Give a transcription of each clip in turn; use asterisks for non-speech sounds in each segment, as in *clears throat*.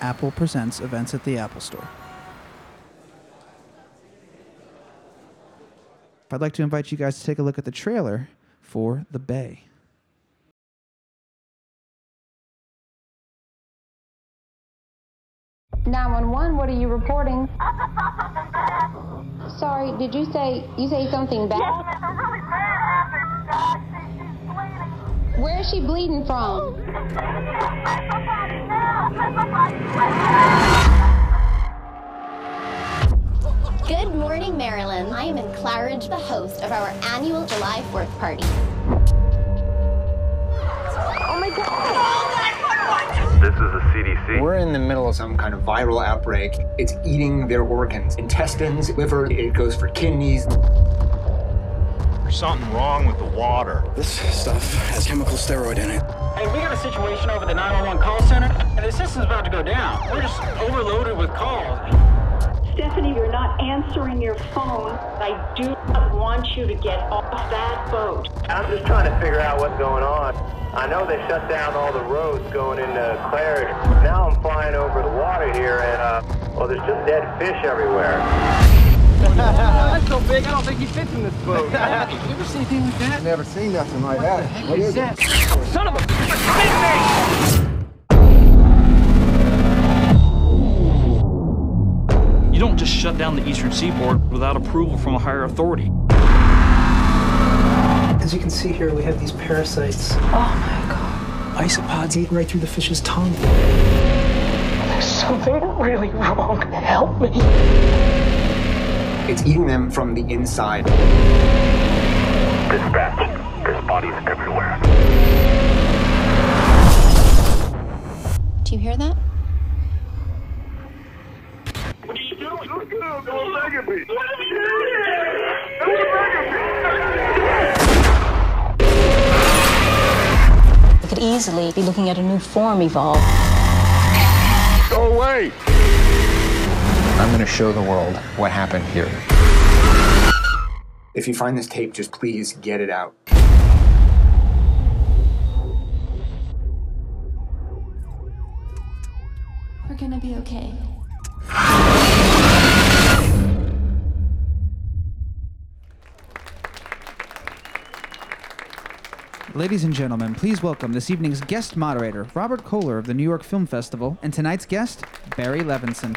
Apple Presents events at the Apple Store. I'd like to invite you guys to take a look at the trailer for The Bay. 911, what are you reporting? Sorry, did you say you say something bad? Yes, miss, I'm really bad happened. Where is she bleeding from? Somebody now, somebody Good morning, Maryland. I am in Claridge, the host of our annual July 4th party. Oh my God. This is the CDC. We're in the middle of some kind of viral outbreak. It's eating their organs, intestines, liver, it goes for kidneys. There's something wrong with the water. This stuff has chemical steroid in it. Hey, we got a situation over the 911 call center, and the system's about to go down. We're just overloaded with calls. Stephanie, you're not answering your phone. I do not want you to get off that boat. I'm just trying to figure out what's going on. I know they shut down all the roads going into Claridge. Now I'm flying over the water here, and uh, well, there's just dead fish everywhere. That's so big, I don't think he fits in this boat. *laughs* you ever seen anything like that? Never seen nothing like that. What is it? Son of a bitch! You don't just shut down the eastern seaboard without approval from a higher authority. As you can see here, we have these parasites. Oh my God. Isopods eat right through the fish's tongue. There's something really wrong. Help me. It's eating them from the inside. Dispatch. There's bodies everywhere. Do you hear that? What are you doing? Look at him. Don't look at me. We could easily be looking at a new form evolve. Go away. I'm going to show the world what happened here. If you find this tape, just please get it out. We're gonna be okay. Ladies and gentlemen, please welcome this evening's guest moderator, Robert Kohler of the New York Film Festival, and tonight's guest, Barry Levinson.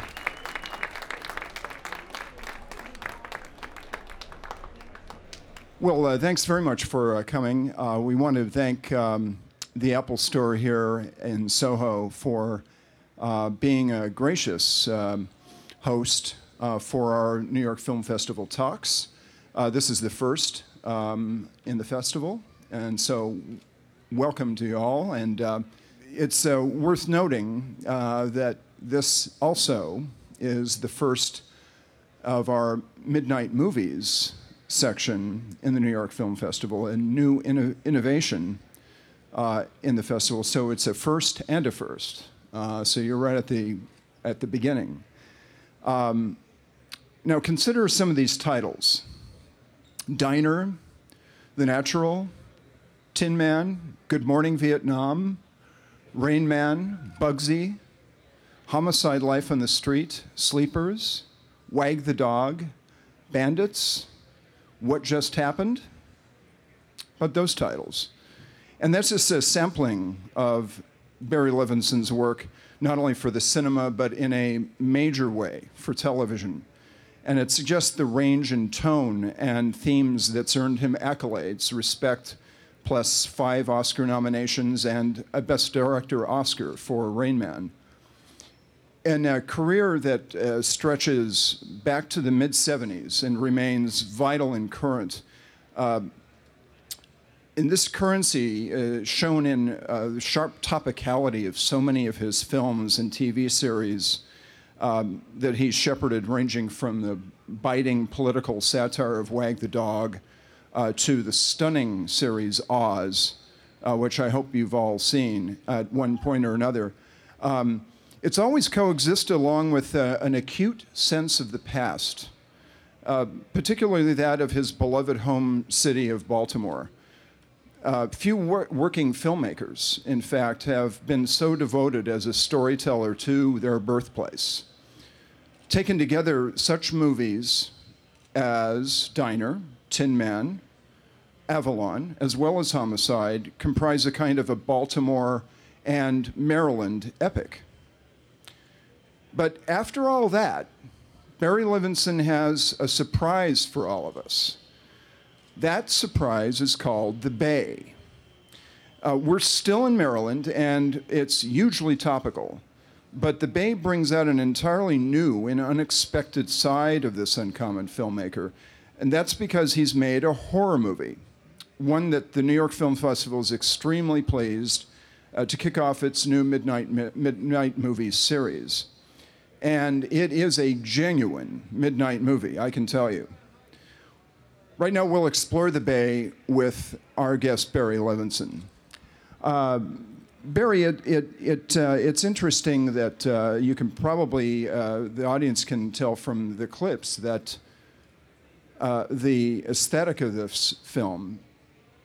Well, uh, thanks very much for uh, coming. Uh, we want to thank um, the Apple Store here in Soho for uh, being a gracious um, host uh, for our New York Film Festival talks. Uh, this is the first um, in the festival, and so welcome to you all. And it's worth noting that this also is the first of our midnight movies section in the New York Film Festival, a new inno- innovation uh, in the festival. So it's a first and a first. Uh, so you're right at the at the beginning. Um, now consider some of these titles: Diner, The Natural, Tin Man, Good Morning Vietnam, Rain Man, Bugsy, Homicide: Life on the Street, Sleepers, Wag the Dog, Bandits. What Just Happened? But those titles. And that's just a sampling of Barry Levinson's work, not only for the cinema, but in a major way for television. And it suggests the range and tone and themes that's earned him accolades, respect, plus five Oscar nominations and a Best Director Oscar for Rain Man and a career that uh, stretches back to the mid 70s and remains vital and current. Uh, in this currency, uh, shown in uh, the sharp topicality of so many of his films and TV series um, that he shepherded, ranging from the biting political satire of Wag the Dog uh, to the stunning series Oz, uh, which I hope you've all seen at one point or another. Um, it's always coexisted along with uh, an acute sense of the past, uh, particularly that of his beloved home city of Baltimore. Uh, few wor- working filmmakers, in fact, have been so devoted as a storyteller to their birthplace. Taken together, such movies as Diner, Tin Man, Avalon, as well as Homicide, comprise a kind of a Baltimore and Maryland epic. But after all that, Barry Levinson has a surprise for all of us. That surprise is called the Bay. Uh, we're still in Maryland, and it's hugely topical. But the Bay brings out an entirely new and unexpected side of this uncommon filmmaker, and that's because he's made a horror movie, one that the New York Film Festival is extremely pleased uh, to kick off its new Midnight, Mi- Midnight Movies series. And it is a genuine midnight movie, I can tell you. Right now, we'll explore the Bay with our guest, Barry Levinson. Uh, Barry, it, it, it, uh, it's interesting that uh, you can probably, uh, the audience can tell from the clips that uh, the aesthetic of this film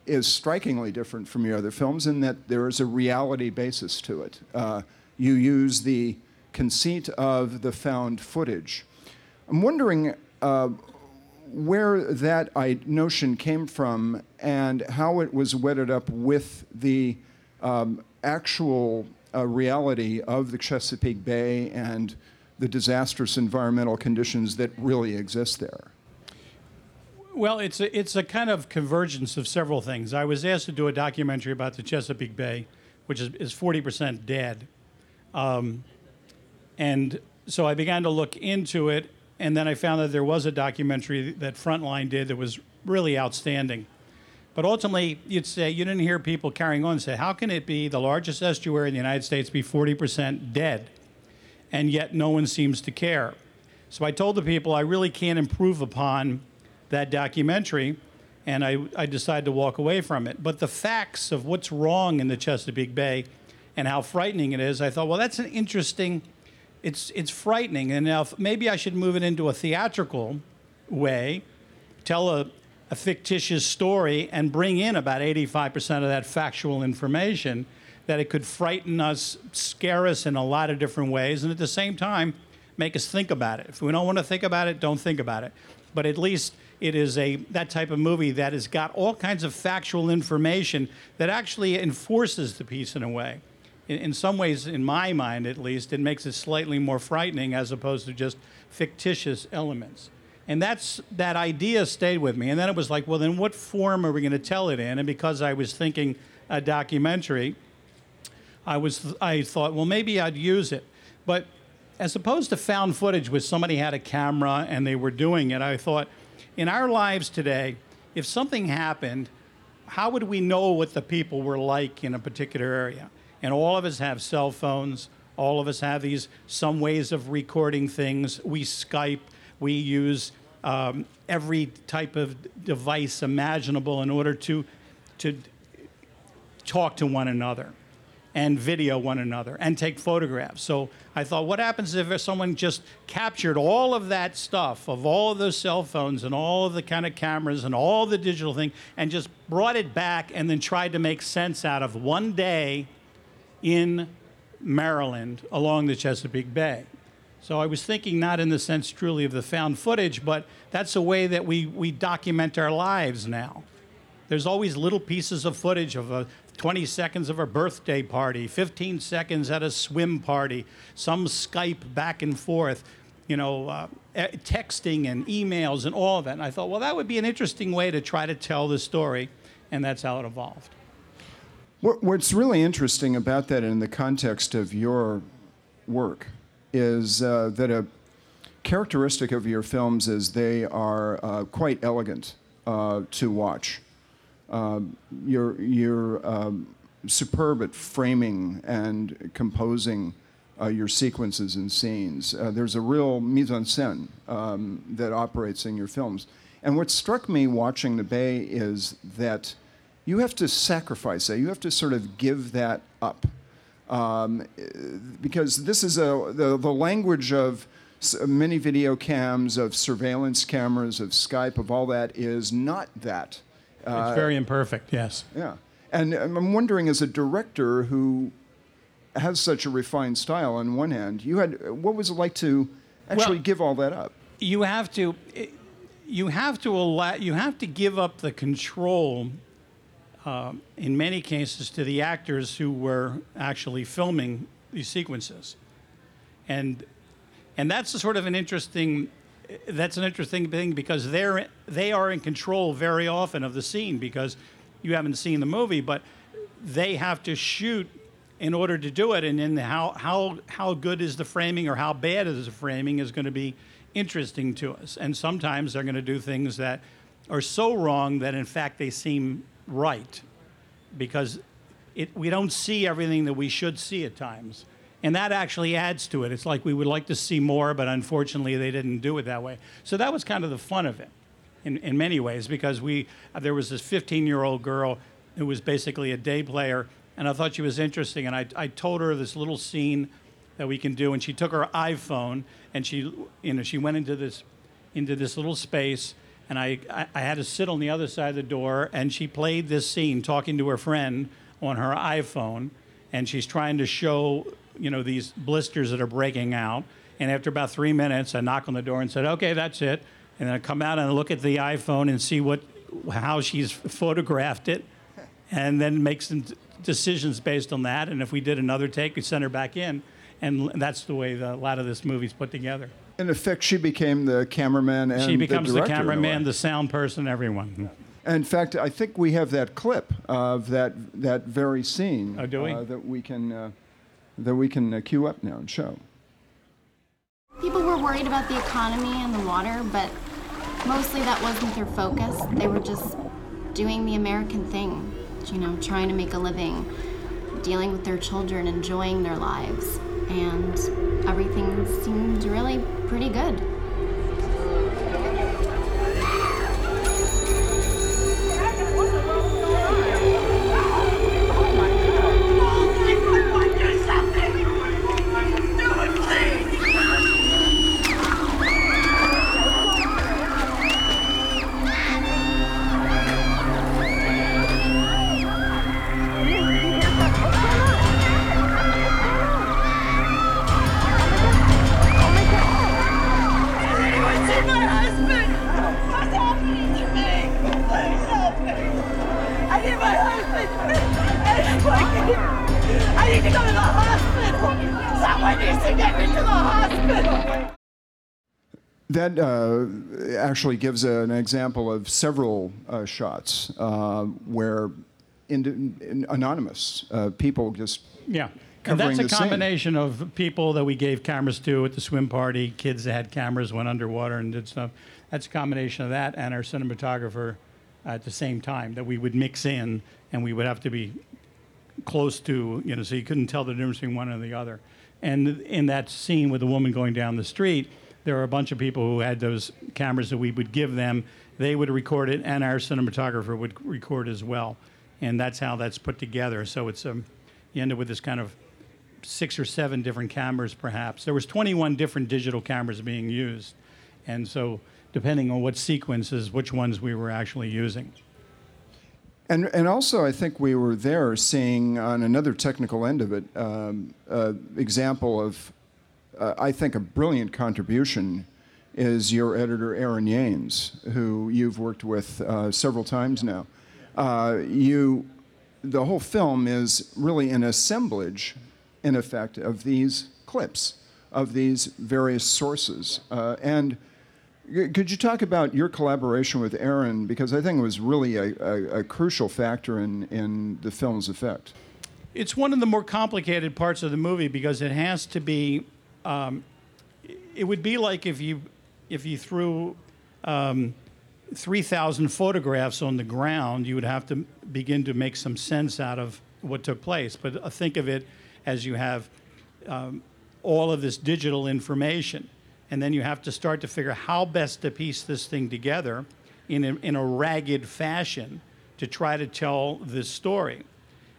is strikingly different from your other films in that there is a reality basis to it. Uh, you use the conceit of the found footage. I'm wondering uh, where that notion came from and how it was wedded up with the um, actual uh, reality of the Chesapeake Bay and the disastrous environmental conditions that really exist there. Well, it's a, it's a kind of convergence of several things. I was asked to do a documentary about the Chesapeake Bay, which is, is 40% dead. Um, and so I began to look into it, and then I found that there was a documentary that Frontline did that was really outstanding. But ultimately, you'd say you didn't hear people carrying on and say, how can it be the largest estuary in the United States be 40% dead? And yet no one seems to care. So I told the people I really can't improve upon that documentary, and I, I decided to walk away from it. But the facts of what's wrong in the Chesapeake Bay and how frightening it is, I thought, well, that's an interesting, it's, it's frightening. And now maybe I should move it into a theatrical way, tell a, a fictitious story, and bring in about 85% of that factual information that it could frighten us, scare us in a lot of different ways, and at the same time, make us think about it. If we don't want to think about it, don't think about it. But at least it is a that type of movie that has got all kinds of factual information that actually enforces the piece in a way. In, in some ways, in my mind at least, it makes it slightly more frightening as opposed to just fictitious elements. And that's that idea stayed with me. And then it was like, well, then what form are we going to tell it in? And because I was thinking a documentary, I was I thought, well, maybe I'd use it. But as opposed to found footage where somebody had a camera and they were doing it, I thought, in our lives today, if something happened, how would we know what the people were like in a particular area? And all of us have cell phones. All of us have these some ways of recording things. We Skype. We use um, every type of device imaginable in order to to talk to one another and video one another and take photographs. So I thought, what happens if someone just captured all of that stuff of all of those cell phones and all of the kind of cameras and all the digital thing and just brought it back and then tried to make sense out of one day in Maryland along the Chesapeake Bay. So I was thinking not in the sense truly of the found footage, but that's a way that we, we document our lives now. There's always little pieces of footage of a 20 seconds of a birthday party, 15 seconds at a swim party, some Skype back and forth, you know, uh, texting and emails and all of that. And I thought, well, that would be an interesting way to try to tell the story, and that's how it evolved. What, what's really interesting about that in the context of your work is uh, that a characteristic of your films is they are uh, quite elegant uh, to watch. Um, you're you're um, superb at framing and composing uh, your sequences and scenes. Uh, there's a real mise en scène um, that operates in your films. And what struck me watching The Bay is that you have to sacrifice that. You have to sort of give that up. Um, because this is a, the, the language of many video cams, of surveillance cameras, of Skype, of all that is not that. Uh, it's very imperfect, yes. yeah. And I'm wondering, as a director who has such a refined style, on one hand, you had what was it like to actually Well- give all that up? you have to you have to allow you have to give up the control um, in many cases to the actors who were actually filming these sequences. And and that's a sort of an interesting that's an interesting thing because they're they are in control very often of the scene because you haven't seen the movie but they have to shoot in order to do it. And then how how how good is the framing or how bad is the framing is going to be interesting to us. And sometimes they're going to do things that are so wrong that in fact they seem right because it, we don't see everything that we should see at times. And that actually adds to it. It's like we would like to see more, but unfortunately they didn't do it that way. So that was kind of the fun of it in, in many ways because we, there was this 15 year old girl who was basically a day player, and I thought she was interesting. And I, I told her this little scene that we can do, and she took her iPhone and she, you know, she went into this, into this little space and I, I, I had to sit on the other side of the door, and she played this scene talking to her friend on her iPhone, and she's trying to show, you know, these blisters that are breaking out. And after about three minutes, I knock on the door and said, "Okay, that's it." And then I come out and look at the iPhone and see what, how she's photographed it, and then make some d- decisions based on that. And if we did another take, we send her back in, and that's the way the, a lot of this movie's put together. In effect, she became the cameraman and she becomes the, the, director in a way. cameraman, the sound person, everyone. In fact, I think we have that clip of that that very scene Oh, do we? uh, that we can uh, that we can uh, cue up now and show. People were worried about the economy and the water, but mostly that wasn't their focus. They were just doing the American thing, you know, trying to make a living, dealing with their children, enjoying their lives. And everything seemed really pretty good. Actually gives an example of several uh, shots uh, where in, in anonymous uh, people just Yeah. And that's a the scene. combination of people that we gave cameras to at the swim party, kids that had cameras, went underwater and did stuff. That's a combination of that and our cinematographer at the same time that we would mix in and we would have to be close to, you know, so you couldn't tell the difference between one and the other. And in that scene with the woman going down the street, there were a bunch of people who had those cameras that we would give them. They would record it, and our cinematographer would record as well. And that's how that's put together. So it's um, you end up with this kind of six or seven different cameras, perhaps. There was 21 different digital cameras being used, and so depending on what sequences, which ones we were actually using. And, and also, I think we were there seeing on another technical end of it, um, uh, example of, uh, I think, a brilliant contribution is your editor, Aaron Yanes, who you've worked with uh, several times now. Uh, you, the whole film is really an assemblage, in effect, of these clips, of these various sources. Uh, and Could you talk about your collaboration with Aaron? Because I think it was really a, a, a crucial factor in, in the film's effect. It's one of the more complicated parts of the movie because it has to be. Um, it would be like if you if you threw um, three thousand photographs on the ground, you would have to begin to make some sense out of what took place. But uh, think of it as you have um, all of this digital information, and then you have to start to figure how best to piece this thing together in a, in a ragged fashion to try to tell this story.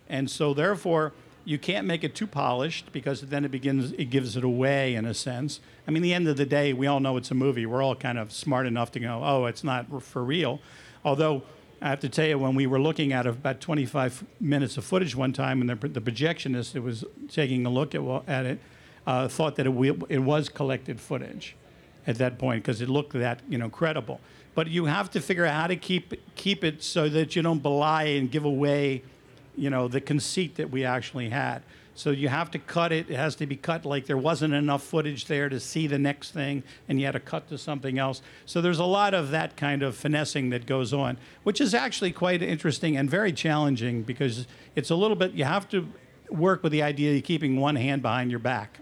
And so therefore, you can't make it too polished because then it begins it gives it away in a sense. I mean, the end of the day, we all know it's a movie. We're all kind of smart enough to go, "Oh, it's not for real." Although I have to tell you, when we were looking at about 25 minutes of footage one time, and the, the projectionist that was taking a look at, at it uh, thought that it, it was collected footage at that point because it looked that you know credible. But you have to figure out how to keep keep it so that you don't belie and give away, you know, the conceit that we actually had. So you have to cut it. It has to be cut like there wasn't enough footage there to see the next thing, and you had to cut to something else. So there's a lot of that kind of finessing that goes on, which is actually quite interesting and very challenging because it's a little bit. You have to work with the idea of keeping one hand behind your back.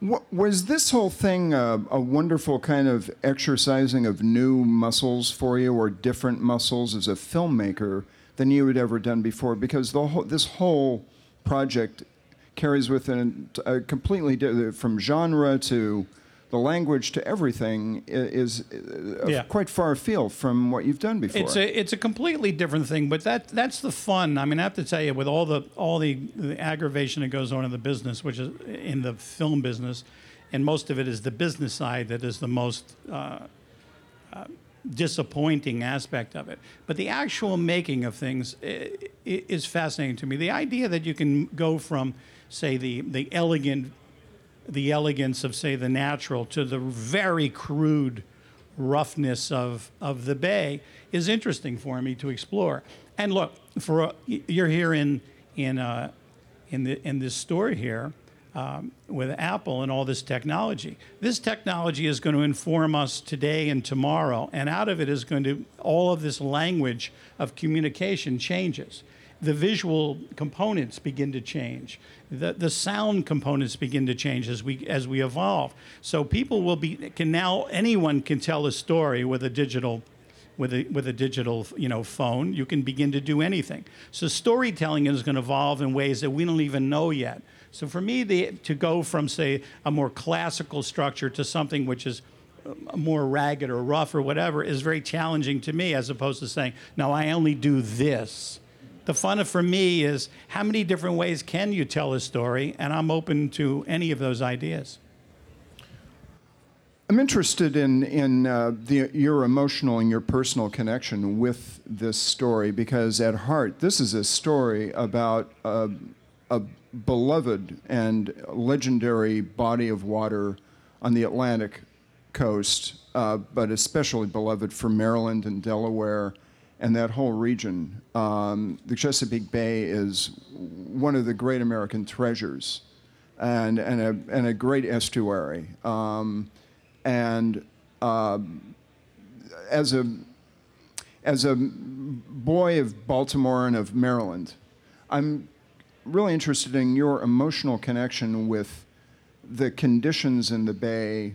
What, was this whole thing uh, a wonderful kind of exercising of new muscles for you, or different muscles as a filmmaker than you had ever done before? Because the whole, this whole project carries with it a completely di- from genre to the language to everything is uh, Yeah. quite far afield from what you've done before. It's a it's a completely different thing, but that that's the fun. I mean, I have to tell you, with all the all the, the aggravation that goes on in the business, which is in the film business, and most of it is the business side that is the most uh, uh, disappointing aspect of it. But the actual making of things i- is fascinating to me. The idea that you can go from, say, the the elegant the elegance of, say, the natural to the very crude roughness of, of the bay is interesting for me to explore. And look, for y- you're here in in uh, in the in this store here um, with Apple and all this technology. This technology is going to inform us today and tomorrow, and out of it is going to all of this language of communication changes the visual components begin to change. The, the sound components begin to change as we as we evolve. So people will be can now anyone can tell a story with a digital with a with a digital you know phone. You can begin to do anything. So storytelling is going to evolve in ways that we don't even know yet. So for me, the, to go from say a more classical structure to something which is uh, more ragged or rough or whatever is very challenging to me as opposed to saying, no, I only do this. The fun for me is how many different ways can you tell a story, and I'm open to any of those ideas. I'm interested in in uh, the, your emotional and your personal connection with this story because at heart, this is a story about a, a beloved and legendary body of water on the Atlantic coast, uh, but especially beloved for Maryland and Delaware and that whole region. Um, the Chesapeake Bay is one of the great American treasures and, and, a, and a great estuary. Um, and um, as a as a boy of Baltimore and of Maryland, I'm really interested in your emotional connection with the conditions in the bay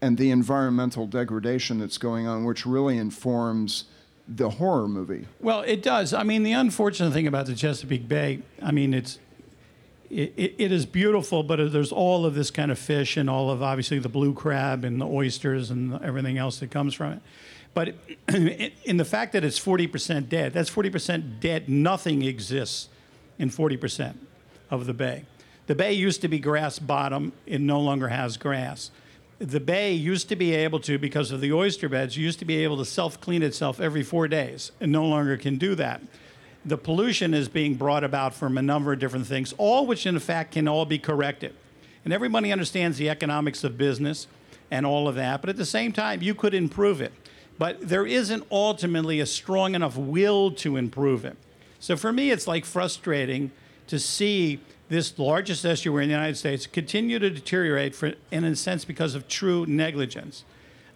and the environmental degradation that's going on, which really informs the horror movie. Well, it does. I mean, the unfortunate thing about the Chesapeake Bay, I mean, it's it, it, it is beautiful, but there's all of this kind of fish and all of obviously the blue crab and the oysters and everything else that comes from it. But *clears throat* in the fact that it's 40% dead, that's 40% dead. Nothing exists in 40% of the bay. The bay used to be grass bottom, it no longer has grass. The bay used to be able to, because of the oyster beds, used to be able to self clean itself every four days, and no longer can do that the pollution is being brought about from a number of different things, all which in fact can all be corrected. And everybody understands the economics of business and all of that, but at the same time, you could improve it. But there isn't ultimately a strong enough will to improve it. So for me, it's like frustrating to see this largest estuary in the United States continue to deteriorate for, in a sense because of true negligence.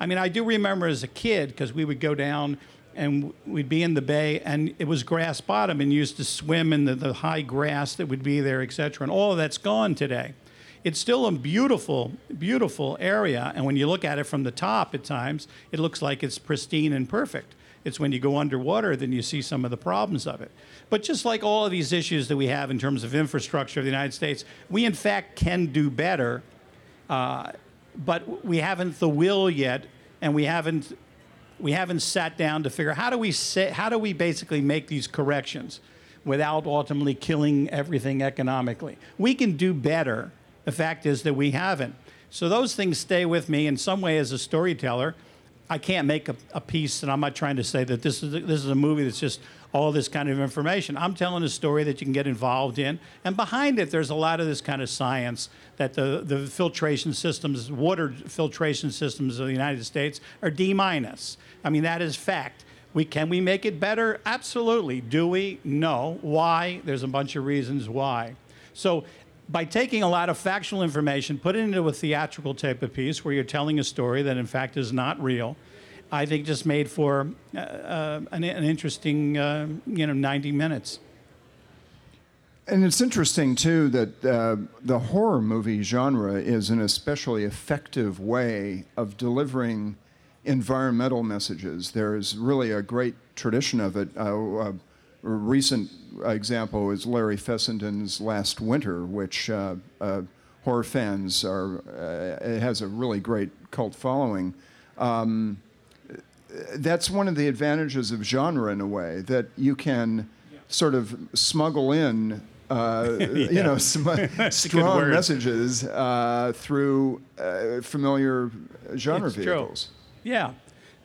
I mean, I do remember as a kid, because we would go down and we'd be in the bay and it was grass bottom and used to swim in the, the high grass that would be there, et cetera. And all of that's gone today. It's still a beautiful, beautiful area. And when you look at it from the top at times, it looks like it's pristine and perfect. It's when you go underwater then you see some of the problems of it. But just like all of these issues that we have in terms of infrastructure of the United States, we in fact can do better, uh, but we haven't the will yet, and we haven't we haven't sat down to figure how do we say, how do we basically make these corrections without ultimately killing everything economically. We can do better. The fact is that we haven't. So those things stay with me in some way as a storyteller. I can't make a, a piece, and I'm not trying to say that this is a, this is a movie that's just all this kind of information. I'm telling a story that you can get involved in, and behind it, there's a lot of this kind of science that the the filtration systems, water filtration systems of the United States are D minus. I mean that is fact. We can we make it better? Absolutely. Do we? No. Why? There's a bunch of reasons why. So by taking a lot of factual information, put it into a theatrical type of piece where you're telling a story that in fact is not real, I think just made for uh, uh, an, an, interesting, uh, you know, 90 minutes. And it's interesting too that uh, the horror movie genre is an especially effective way of delivering environmental messages. There is really a great tradition of it. Uh, a recent example is Larry Fessenden's Last Winter, which uh, uh, horror fans are, uh, it has a really great cult following. Um, that's one of the advantages of genre in a way, that you can sort of smuggle in uh, *laughs* yeah. you know, sm- *laughs* strong messages uh, through uh, familiar genre it's vehicles. True. Yeah,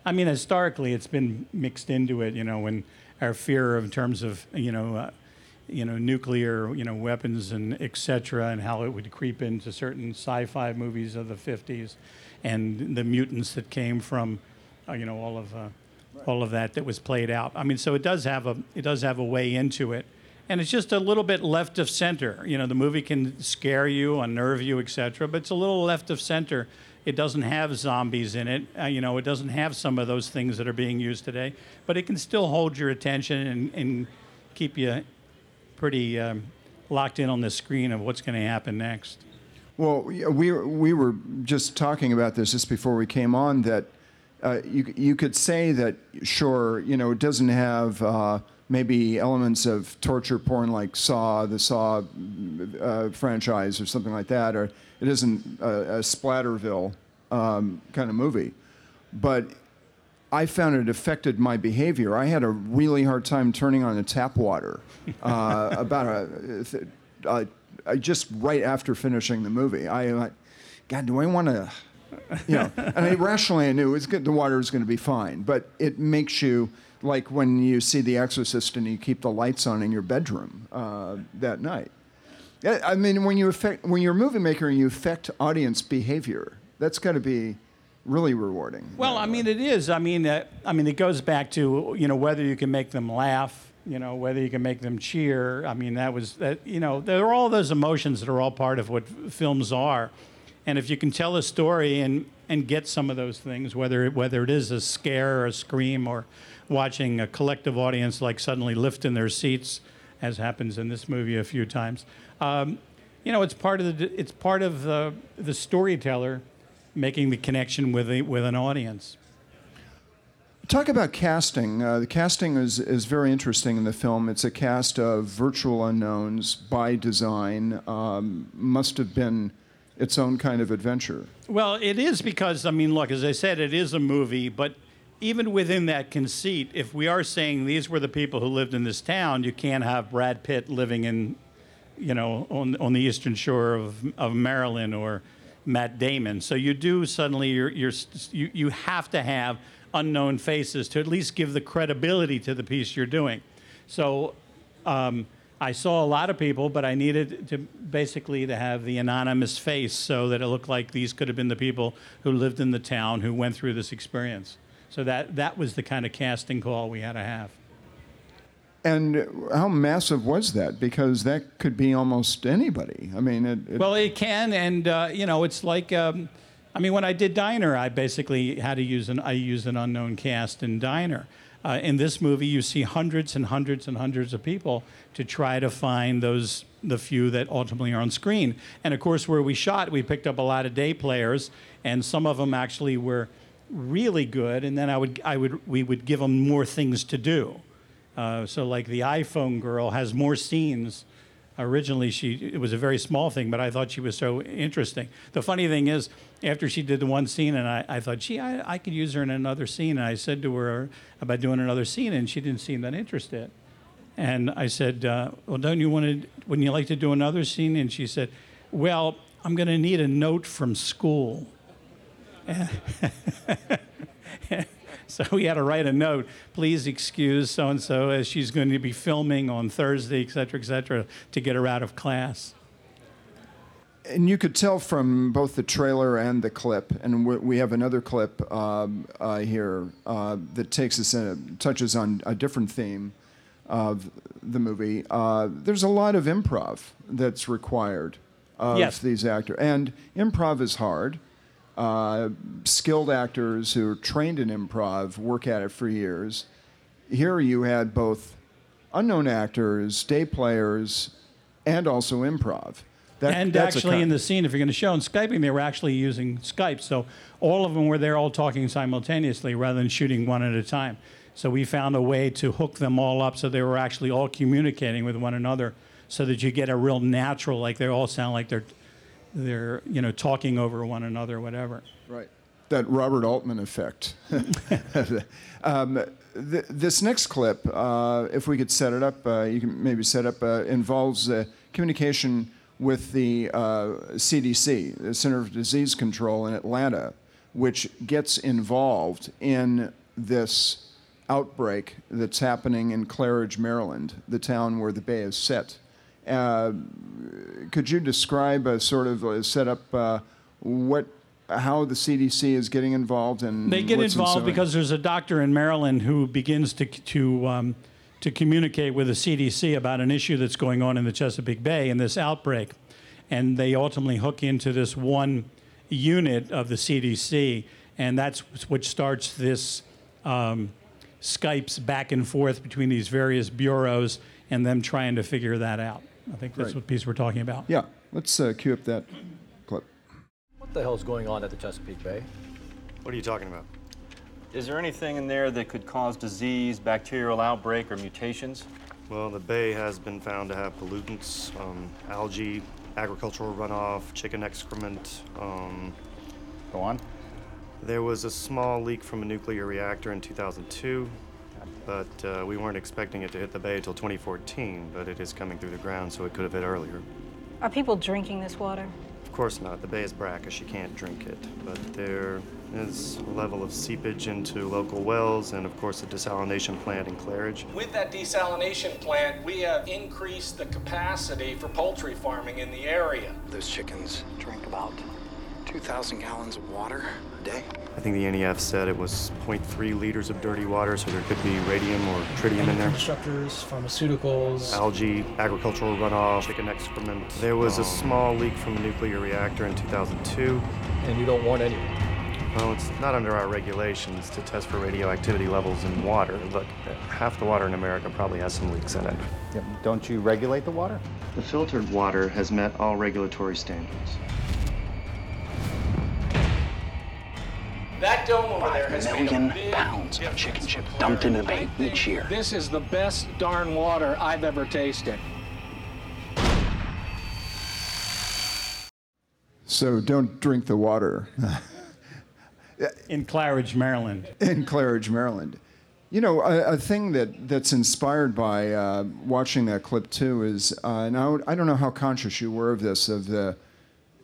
I mean, historically, it's been mixed into it. You know, when our fear in terms of you know, uh, you know, nuclear you know weapons and etc. and how it would creep into certain sci-fi movies of the 50s, and the mutants that came from, uh, you know, all of uh, all of that that was played out. I mean, so it does have a it does have a way into it. And it's just a little bit left of center. You know, the movie can scare you, unnerve you, etc., but it's a little left of center it doesn't have zombies in it. Uh, you know, it doesn't have some of those things that are being used today, but it can still hold your attention and, and keep you pretty um, locked in on the screen of what's going to happen next. Well, we, we were just talking about this just before we came on that uh, you, you could say that, sure, you know, it doesn't have uh, maybe elements of torture porn like Saw, the Saw uh, franchise, or something like that, or it isn't a, a Splatterville um, kind of movie. But I found it affected my behavior. I had a really hard time turning on the tap water uh, *laughs* about a, uh, just right after finishing the movie. I, God, do I want to, you know? and I, rationally, I knew good, the water was going to be fine, but it makes you like when you see The Exorcist and you keep the lights on in your bedroom uh, that night. I mean, when you affect when you're a movie maker and you affect audience behavior, that's got to be really rewarding. Well, I mean, it is. I mean, uh, I mean, it goes back to you know whether you can make them laugh, you know, whether you can make them cheer. I mean, that was that. You know, there are all those emotions that are all part of what films are, and if you can tell a story and and get some of those things, whether it, whether it is a scare or a scream or watching a collective audience like suddenly lift in their seats, as happens in this movie a few times. Um, you know, it's part of the it's part of the the storyteller making the connection with a, with an audience. Talk about casting. Uh, the casting is, is very interesting in the film. It's a cast of virtual unknowns by design. Um, must have been its own kind of adventure. Well, it is because, I mean, look, as I said, it is a movie, but even within that conceit, if we are saying these were the people who lived in this town, you can't have Brad Pitt living in you know, on, on the eastern shore of, of Maryland or Matt Damon. So you do suddenly, you're, you're, you, you have to have unknown faces to at least give the credibility to the piece you're doing. So um, I saw a lot of people, but I needed to basically to have the anonymous face so that it looked like these could have been the people who lived in the town who went through this experience. So that, that was the kind of casting call we had to have. And how massive was that? Because that could be almost anybody. I mean, it, it well, it can, and uh, you know, it's like, um, I mean, when I did Diner, I basically had to use an I used an unknown cast in Diner. Uh, in this movie, you see hundreds and hundreds and hundreds of people to try to find those the few that ultimately are on screen. And of course, where we shot, we picked up a lot of day players, and some of them actually were really good. And then I would I would we would give them more things to do. Uh, so like the iPhone girl has more scenes. Originally, she it was a very small thing, but I thought she was so interesting. The funny thing is, after she did the one scene, and I, I thought, gee, I, I could use her in another scene. And I said to her about doing another scene, and she didn't seem that interested. And I said, uh, well, don't you want to? Wouldn't you like to do another scene? And she said, well, I'm going to need a note from school. *laughs* *laughs* so we had to write a note. Please excuse so and so as she's going to be filming on Thursday, et cetera, et cetera, to get her out of class. And you could tell from both the trailer and the clip, and we- we have another clip um, uh, here uh, that takes us in, touches on a different theme of the movie. Uh, there's a lot of improv that's required of Yes. these actors, and improv is hard. Uh, skilled actors who are trained in improv work at it for years. Here you had both unknown actors, day players, and also improv. That- and actually, in the scene, if you're going to show in Skyping, they were actually using Skype. So all of them were there all talking simultaneously rather than shooting one at a time. So we found a way to hook them all up so they were actually all communicating with one another so that you get a real natural, like they all sound like they're, they're you know, talking over one another, whatever. Right. That Robert Altman effect. *laughs* um, th- this next clip, uh, if we could set it up, uh, you can maybe set up, uh, involves uh, communication with the uh, CDC, the Center for Disease Control in Atlanta, which gets involved in this outbreak that's happening in Claridge, Maryland, the town where the bay is set. Uh, could you describe a sort of a setup uh, what how the CDC is getting involved and They get involved ensuing? because there's a doctor in Maryland who begins to to um, to communicate with the CDC about an issue that's going on in the Chesapeake Bay and this outbreak, and they ultimately hook into this one unit of the CDC, and that's what starts this um, Skypes back and forth between these various bureaus and them trying to figure that out. I think that's Right. what piece we're talking about. Yeah, let's uh, cue up that clip. What the hell's going on at the Chesapeake Bay? What are you talking about? Is there anything in there that could cause disease, bacterial outbreak, or mutations? Well, the bay has been found to have pollutants, um, algae, agricultural runoff, chicken excrement. Um, Go on. There was a small leak from a nuclear reactor in 2002, but uh, we weren't expecting it to hit the bay until 2014, but it is coming through the ground, so it could have hit earlier. Are people drinking this water? Of course not. The bay is brackish. You can't drink it. But there is a level of seepage into local wells and, of course, a desalination plant in Claridge. With that desalination plant, we have increased the capacity for poultry farming in the area. Those chickens drink about 2,000 gallons of water a day. I think the NEF said it was 0.3 liters of dirty water, so there could be radium or tritium in there. Constructors, pharmaceuticals. Algae, agricultural runoff, chicken excrement. There was a um, small leak from a nuclear reactor in 2002. And you don't want any. Well, it's not under our regulations to test for radioactivity levels in water. Look, half the water in America probably has some leaks in it. Yep. Don't you regulate the water? The filtered water has met all regulatory standards. That dome over there Five has million made a big pounds of chicken chip dumped into the bay each year. This is the best darn water I've ever tasted. So don't drink the water In Claridge, Maryland. in Claridge, Maryland. You know, a, a thing that, that's inspired by uh, watching that clip too is, uh, now I don't know how conscious you were of this, of the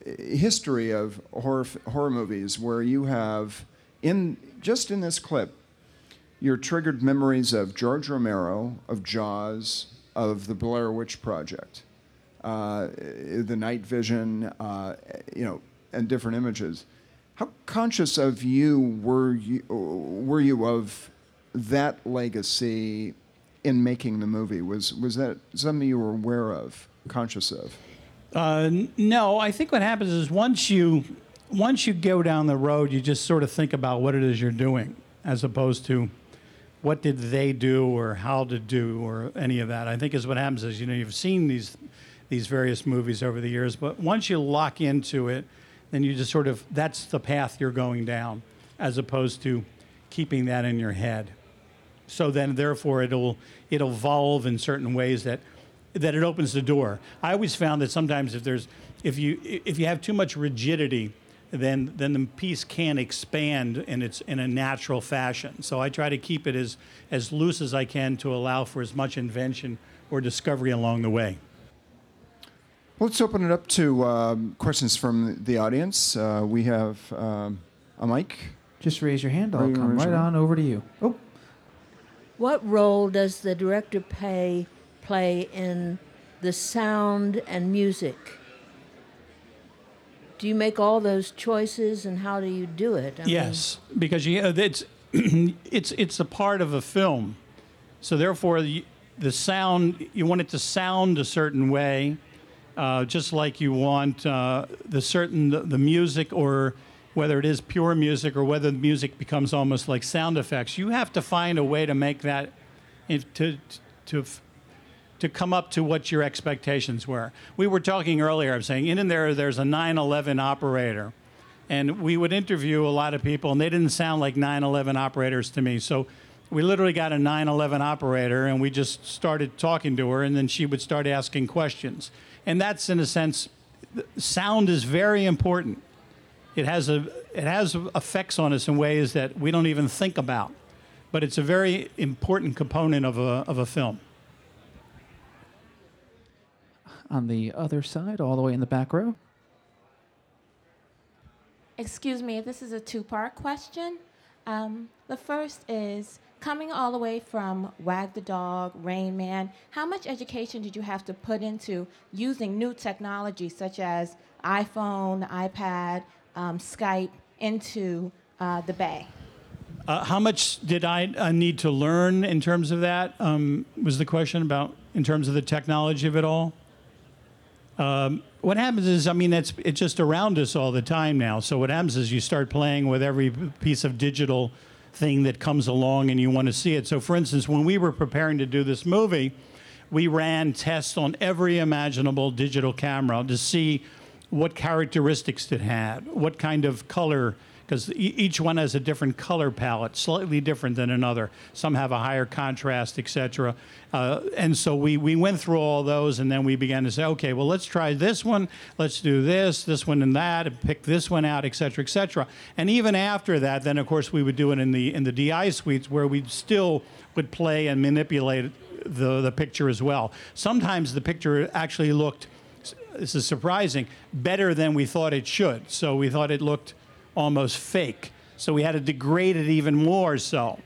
history of horror, horror movies where you have, in just in this clip, you're triggered memories of George Romero, of Jaws, of the Blair Witch Project, uh, the night vision, uh, you know, and different images. How conscious of you were you were you of that legacy in making the movie? Was was that something you were aware of, conscious of? Uh, no, I think what happens is once you once you go down the road, you just sort of think about what it is you're doing, as opposed to what did they do or how to do or any of that. I think is what happens is you know you've seen these these various movies over the years, but once you lock into it, then you just sort of that's the path you're going down, as opposed to keeping that in your head. So then, therefore, it'll it'll evolve in certain ways that that it opens the door. I always found that sometimes if there's if you if you have too much rigidity, then then the piece can't expand in its in a natural fashion. So I try to keep it as as loose as I can to allow for as much invention or discovery along the way. Let's open it up to um, questions from the audience. Uh, we have um, a mic Just raise your hand. I'll you come right on over to you. Oh, What role does the director pay play in the sound and music? Do you make all those choices, and how do you do it? I mean- yes, because you, uh, it's *clears throat* it's it's a part of a film, so therefore the, the sound you want it to sound a certain way, uh, just like you want uh, the certain the, the music or whether it is pure music or whether the music becomes almost like sound effects. You have to find a way to make that to to to come up to what your expectations were. We were talking earlier, I'm saying, in and there, there's a 9 11 operator. And we would interview a lot of people, and they didn't sound like 9 11 operators to me. So we literally got a 9 11 operator, and we just started talking to her, and then she would start asking questions. And that's, in a sense, sound is very important. It has, a, it has effects on us in ways that we don't even think about. But it's a very important component of a, of a film. On the other side, all the way in the back row. Excuse me, this is a two part question. Um, the first is coming all the way from Wag the Dog, Rain Man, how much education did you have to put into using new technology such as iPhone, iPad, um, Skype into uh, the Bay? Uh, how much did I uh, need to learn in terms of that? Um, was the question about in terms of the technology of it all? Um, what happens is, I mean, it's it's just around us all the time now. So what happens is you start playing with every piece of digital thing that comes along, and you want to see it. So, for instance, when we were preparing to do this movie, we ran tests on every imaginable digital camera to see what characteristics it had, what kind of color because each one has a different color palette, slightly different than another. Some have a higher contrast, etc. Uh, and so we, we went through all those, and then we began to say, okay, well, let's try this one, let's do this, this one, and that, and pick this one out, etc., etc. And even after that, then of course we would do it in the in the DI suites where we still would play and manipulate the the picture as well. Sometimes the picture actually looked. This is surprising, better than we thought it should. So we thought it looked almost fake. So we had to degrade it even more so.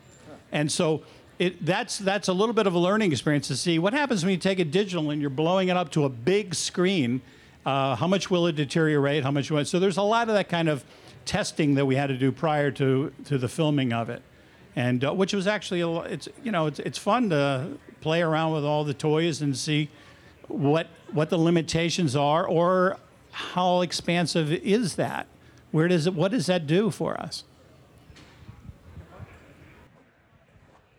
And so it, that's, that's a little bit of a learning experience to see what happens when you take a digital and you're blowing it up to a big screen. Uh, how much will it deteriorate? How much will it? So there's a lot of that kind of testing that we had to do prior to, to the filming of it. And uh, which was actually, a, it's, you know, it's, it's fun to play around with all the toys and see what, what the limitations are or how expansive is that where does it, what does that do for us?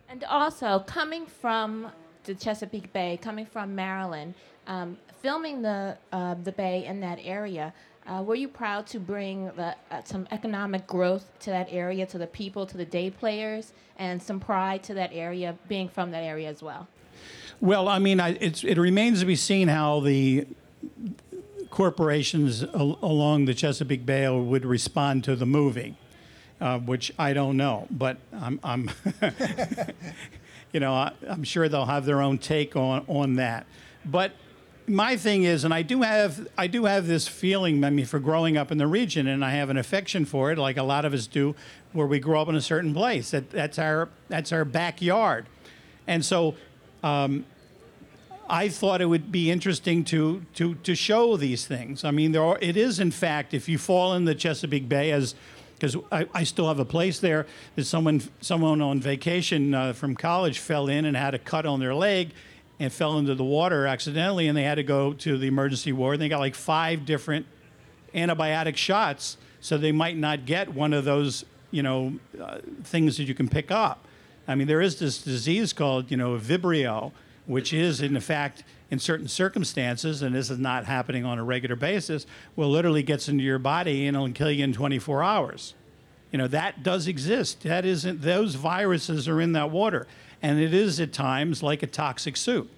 And also, coming from the Chesapeake Bay, coming from Maryland, um, filming the uh, the bay in that area, uh, were you proud to bring the, uh, some economic growth to that area, to the people, to the day players, and some pride to that area, being from that area as well? Well, I mean, I, it remains to be seen how the corporations al- along the Chesapeake Bay would respond to the movie, uh, which I don't know, but I'm, I'm *laughs* you know, I, am sure they'll have their own take on on that. But my thing is, and I do have I do have this feeling, I mean, for growing up in the region, and I have an affection for it, like a lot of us do, where we grow up in a certain place. That that's our that's our backyard, and so. Um, I thought it would be interesting to to to show these things. I mean, there are, it is in fact, if you fall in the Chesapeake Bay as because I, I, still have a place there. That someone someone on vacation uh, from college fell in and had a cut on their leg, and fell into the water accidentally, and they had to go to the emergency ward. And they got like five different antibiotic shots, so they might not get one of those you know uh, things that you can pick up. I mean, there is this disease called you know Vibrio which is, in fact, in certain circumstances, and this is not happening on a regular basis, will literally gets into your body and it'll kill you in 24 hours. You know, that does exist. That isn't, those viruses are in that water. And it is at times like a toxic soup.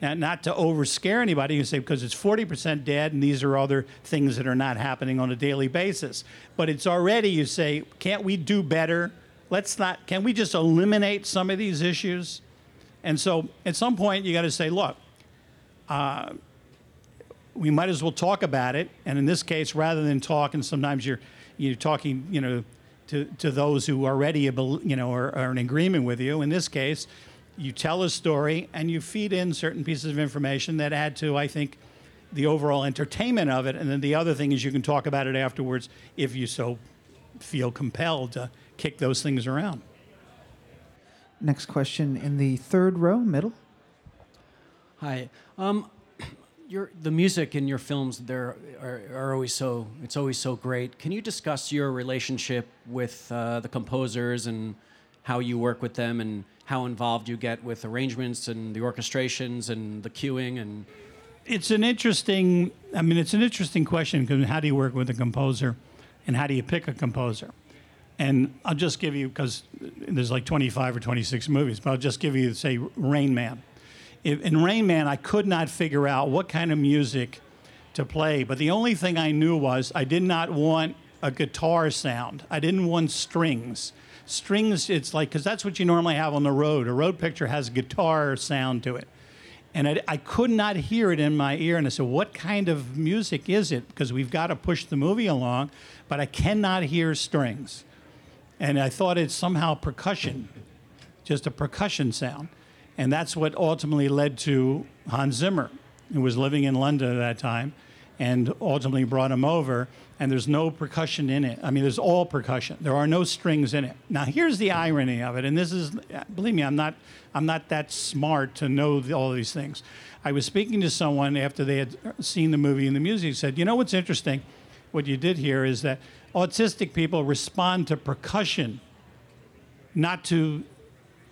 Now, not to overscare anybody, you say because it's 40% dead and these are other things that are not happening on a daily basis. But it's already, you say, can't we do better? Let's not, can we just eliminate some of these issues? And so at some point, you got to say, look, uh, we might as well talk about it. And in this case, rather than talk, and sometimes you're, you're talking, you know, to, to those who already you know are, are in agreement with you. In this case, you tell a story and you feed in certain pieces of information that add to, I think, the overall entertainment of it. And then the other thing is you can talk about it afterwards if you so feel compelled to kick those things around. Next question in the third row, middle. Hi. Um, *clears throat* your the music in your films there are, are always so it's always so great. Can you discuss your relationship with uh, the composers and how you work with them and how involved you get with arrangements and the orchestrations and the cueing and It's an interesting. I mean, it's an interesting question because how do you work with a composer, and how do you pick a composer? And I'll just give you because there's like 25 or 26 movies, but I'll just give you say Rain Man. In Rain Man, I could not figure out what kind of music to play, but the only thing I knew was I did not want a guitar sound. I didn't want strings. Strings, it's like because that's what you normally have on the road. A road picture has guitar sound to it and I, I, could not hear it in my ear. And I said, "What kind of music is it?" Because we've got to push the movie along, but I cannot hear strings. And I thought it's somehow percussion, just a percussion sound, and that's what ultimately led to Hans Zimmer, who was living in London at that time, and ultimately brought him over. And there's no percussion in it. I mean, there's all percussion. There are no strings in it. Now, here's the irony of it, and this is, believe me, I'm not, I'm not that smart to know the, all these things. I was speaking to someone after they had seen the movie and the music. Said, you know what's interesting? What you did here is that autistic people respond to percussion, not to,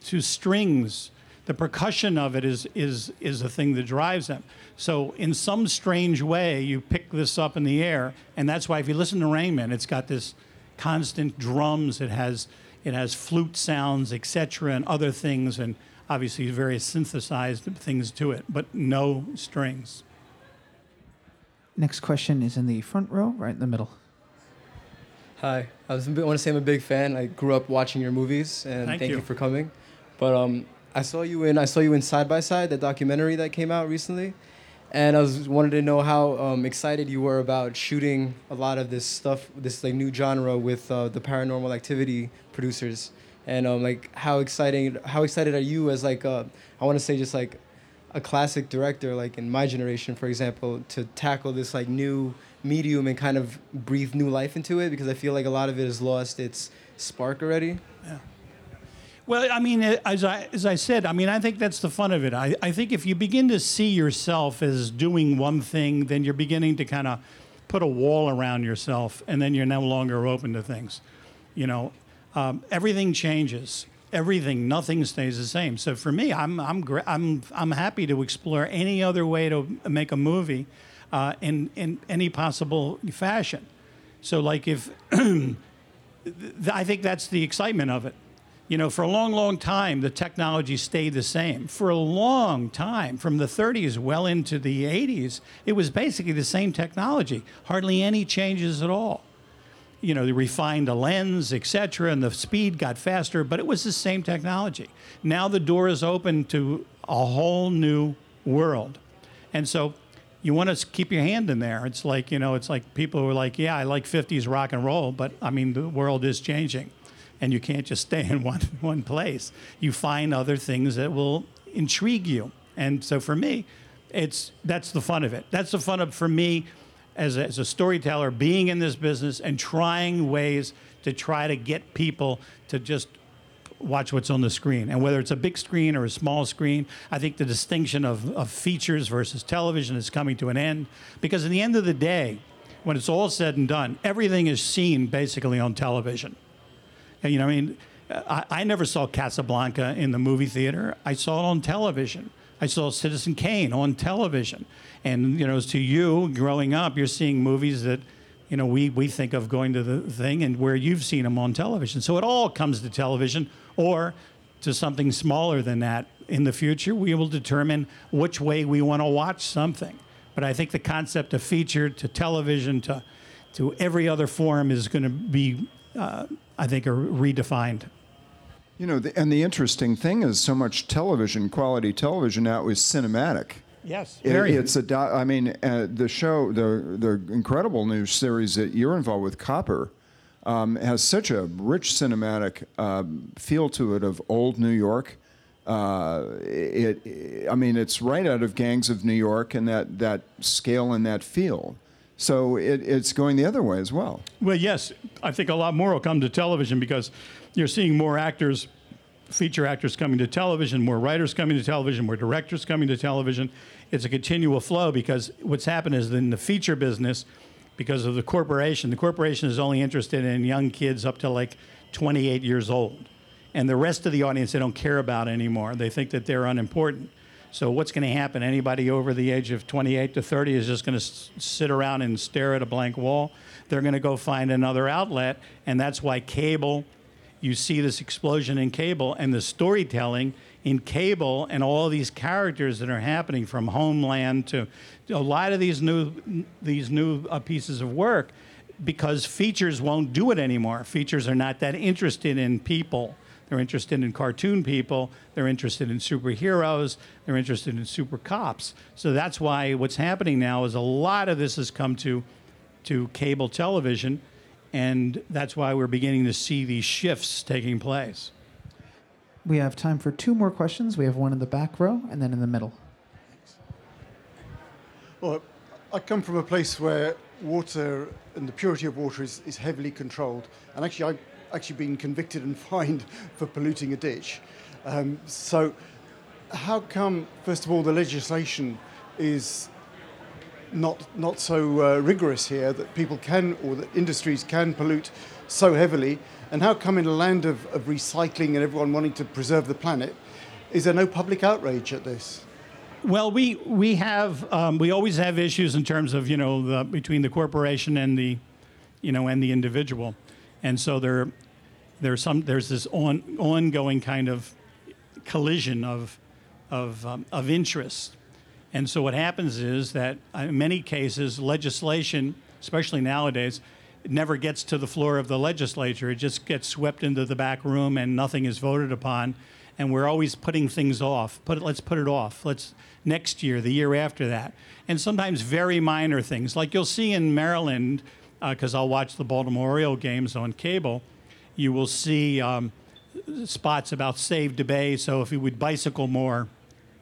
to strings the percussion of it is is is the thing that drives them. So in some strange way, you pick this up in the air, and that's why if you listen to Man, it's got this constant drums. It has it has flute sounds, etc., and other things, and obviously various synthesized things to it, but no strings. Next question is in the front row, right in the middle. Hi, I was, I want to say I'm a big fan. I grew up watching your movies, and Thank thank, you. you. for coming. But um, I saw you in I saw you in Side by Side, the documentary that came out recently, and I was wanted to know how um, excited you were about shooting a lot of this stuff, this like new genre with uh, the Paranormal Activity producers, and um, like how exciting how excited are you as like uh, I want to say just like a classic director like in my generation for example to tackle this like new medium and kind of breathe new life into it because I feel like a lot of it has lost its spark already. Yeah. Well, I mean, as I, as I said, I mean, I think that's the fun of it. I, I think if you begin to see yourself as doing one thing, then you're beginning to kind of put a wall around yourself, and then you're no longer open to things. You know, um, everything changes. Everything, nothing stays the same. So for me, I'm I'm I'm I'm happy to explore any other way to make a movie, uh, in in any possible fashion. So like if *clears throat* I think that's the excitement of it. You know, for a long, long time, the technology stayed the same. For a long time, from the 30s well into the 80s, it was basically the same technology, hardly any changes at all. You know, they refined the lens, et cetera, and the speed got faster, but it was the same technology. Now the door is open to a whole new world. And so you want to keep your hand in there. It's like, you know, it's like people who are like, yeah, I like 50s rock and roll, but I mean, the world is changing and you can't just *laughs* stay in one, one place. You find other things that will intrigue you. And so for me, it's that's the fun of it. That's the fun of for me as a, as a storyteller being in this business and trying ways to try to get people to just watch what's on the screen. And whether it's a big screen or a small screen, I think the distinction of, of features versus television is coming to an end. Because in the end of the day, when it's all said and done, everything is seen basically on television. And, you know, I mean, I, I never saw Casablanca in the movie theater. I saw it on television. I saw Citizen Kane on television. And, you know, as to you growing up, you're seeing movies that, you know, we, we think of going to the thing and where you've seen them on television. So it all comes to television or to something smaller than that. In the future, we will determine which way we want to watch something. But I think the concept of feature to television to, to every other form is going to be, uh, I think, are redefined. You know, the, and the interesting thing is, so much television, quality television now is cinematic. Yes, It- very. it's a. Do, I mean, uh, the show, the the incredible new series that you're involved with, Copper. Um, has such a rich cinematic um, feel to it of old New York. Uh, it, I mean, it's right out of Gangs of New York and that, that scale and that feel. So it, it's going the other way as well. Well, yes, I think a lot more will come to television because you're seeing more actors, feature actors coming to television, more writers coming to television, more directors coming to television. It's a continual flow because what's happened is in the feature business, because of the corporation, the corporation is only interested in young kids up to like 28 years old. And the rest of the audience they don't care about anymore. They think that they're unimportant. So what's going to happen? Anybody over the age of 28 to 30 is just going to s- sit around and stare at a blank wall. They're going to go find another outlet, and that's why cable. You see this explosion in cable and the storytelling in cable and all these characters that are happening from Homeland to a lot of these new these new uh, pieces of work because features won't do it anymore. Features are not that interested in people. They're interested in cartoon people. They're interested in superheroes. They're interested in super cops. So that's why what's happening now is a lot of this has come to, to cable television, and that's why we're beginning to see these shifts taking place. We have time for two more questions. We have one in the back row and then in the middle. Well, I come from a place where water and the purity of water is, is heavily controlled. And actually, I've actually been convicted and *laughs* fined for polluting a ditch. Um, so, how come, first of all, the legislation is not, not so uh, rigorous here that people can, or that industries can pollute so heavily? And how come in a land of, of recycling and everyone wanting to preserve the planet, is there no public outrage at this? Well, we we have um, we always have issues in terms of you know the, between the corporation and the, you know, and the individual, and so there, there's some there's this on, ongoing kind of collision of, of um, of interest, and so what happens is that uh, in many cases legislation, especially nowadays, never gets to the floor of the legislature. It just gets swept into the back room and nothing is voted upon. And we're always putting things off. Put it, let's put it off. Let's next year, the year after that. And sometimes very minor things, like you'll see in Maryland, because I'll watch the Baltimore Oriole games on cable. You will see um, spots about save bay. So if you would bicycle more,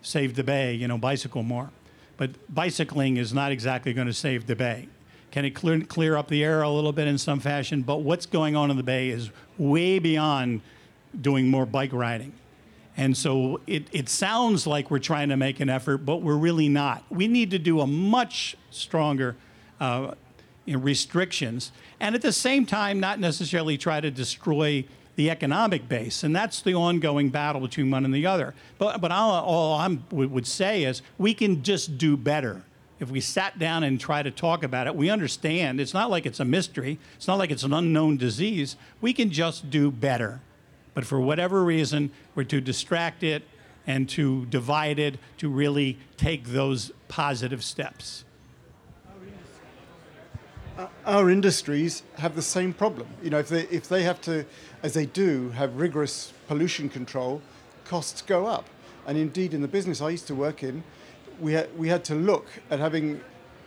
save the bay. You know, bicycle more. But bicycling is not exactly going to save the bay. Can it clear, clear up the air a little bit in some fashion? But what's going on in the bay is way beyond doing more bike riding. And so it, it sounds like we're trying to make an effort, but we're really not. We need to do a much stronger uh, restrictions, and at the same time, not necessarily try to destroy the economic base. And that's the ongoing battle between one and the other. But, but all, all I would say is we can just do better if we sat down and try to talk about it, we understand it's not like it's a mystery, it's not like it's an unknown disease. We can just do better. But for whatever reason, we're too distracted and too divided to really take those positive steps. Our industries have the same problem. You know, if they, if they have to, as they do, have rigorous pollution control, costs go up. And indeed, in the business I used to work in, we had, we had to look at having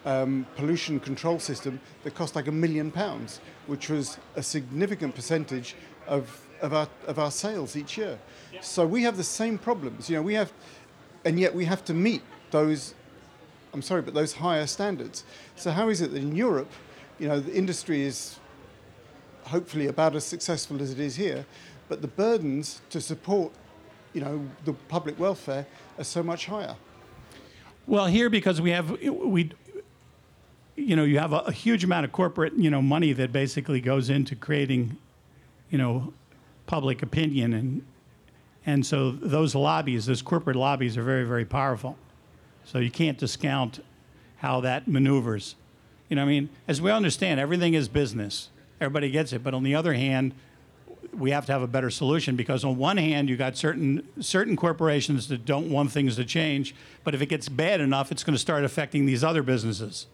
um, pollution control system that cost like a million pounds, which was a significant percentage of, of, our, of our sales each year. So we have the same problems. You know, we have, and yet we have to meet those, I'm sorry, but those higher standards. So how is it that in Europe, you know, the industry is hopefully about as successful as it is here, but the burdens to support, you know, the public welfare are so much higher. Well, here because we have we, you know, you have a, a, huge amount of corporate, you know, money that basically goes into creating, you know, public opinion and and so those lobbies, those corporate lobbies, are very very powerful. So you can't discount how that maneuvers. You know, I mean, as we understand, everything is business. Everybody gets it. But on the other hand, we have to have a better solution because on one hand you got certain certain corporations that don't want things to change, but if it gets bad enough, it's going to start affecting these other businesses.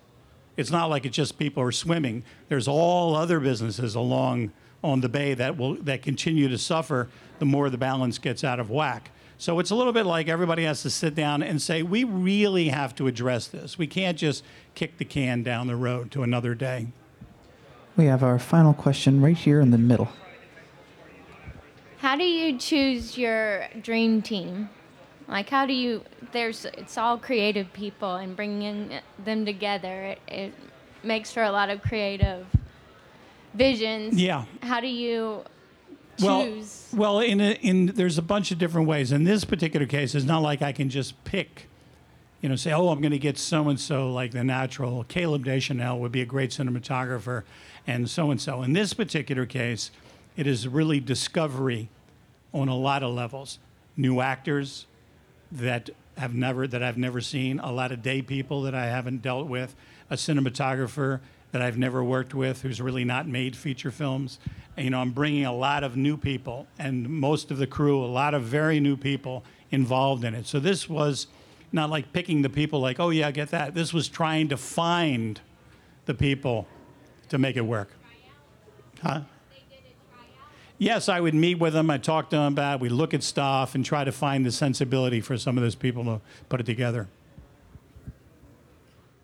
It's not like it's just people are swimming. There's all other businesses along on the bay that will that continue to suffer the more the balance gets out of whack. So it's a little bit like everybody has to sit down and say, we really have to address this. We can't just kick the can down the road to another day. We have our final question right here in the middle. How do you choose your dream team? Like, how do you? There's it's all creative people, and bringing them together, it, it makes for a lot of creative visions. Yeah. How do you Well, choose? well, in a, in there's a bunch of different ways. In this particular case, it's not like I can just pick, you know, say, oh, I'm going to get so and so like the natural. Caleb Deschanel would be a great cinematographer, and so and so. In this particular case, it is really discovery on a lot of levels. New actors that have never that I've never seen, a lot of day people that I haven't dealt with, a cinematographer that I've never worked with who's really not made feature films. You know, I'm bringing a lot of new people and most of the crew, a lot of very new people involved in it. So this was not like picking the people like, oh yeah, get that. This was trying to find the people to make it work. Huh? Yes, I would meet with them. I talk to them about. it. We look at stuff and try to find the sensibility for some of those people to put it together.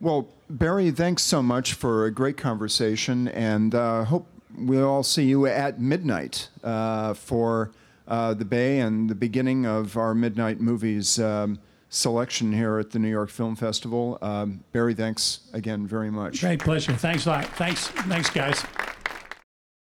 Well, Barry, thanks so much for a great conversation, and uh, hope we'll all see you at midnight uh, for uh, the Bay and the beginning of our midnight movies um, selection here at the New York Film Festival. Um, Barry, thanks again very much. Great pleasure. Thanks a lot. Thanks, thanks, guys.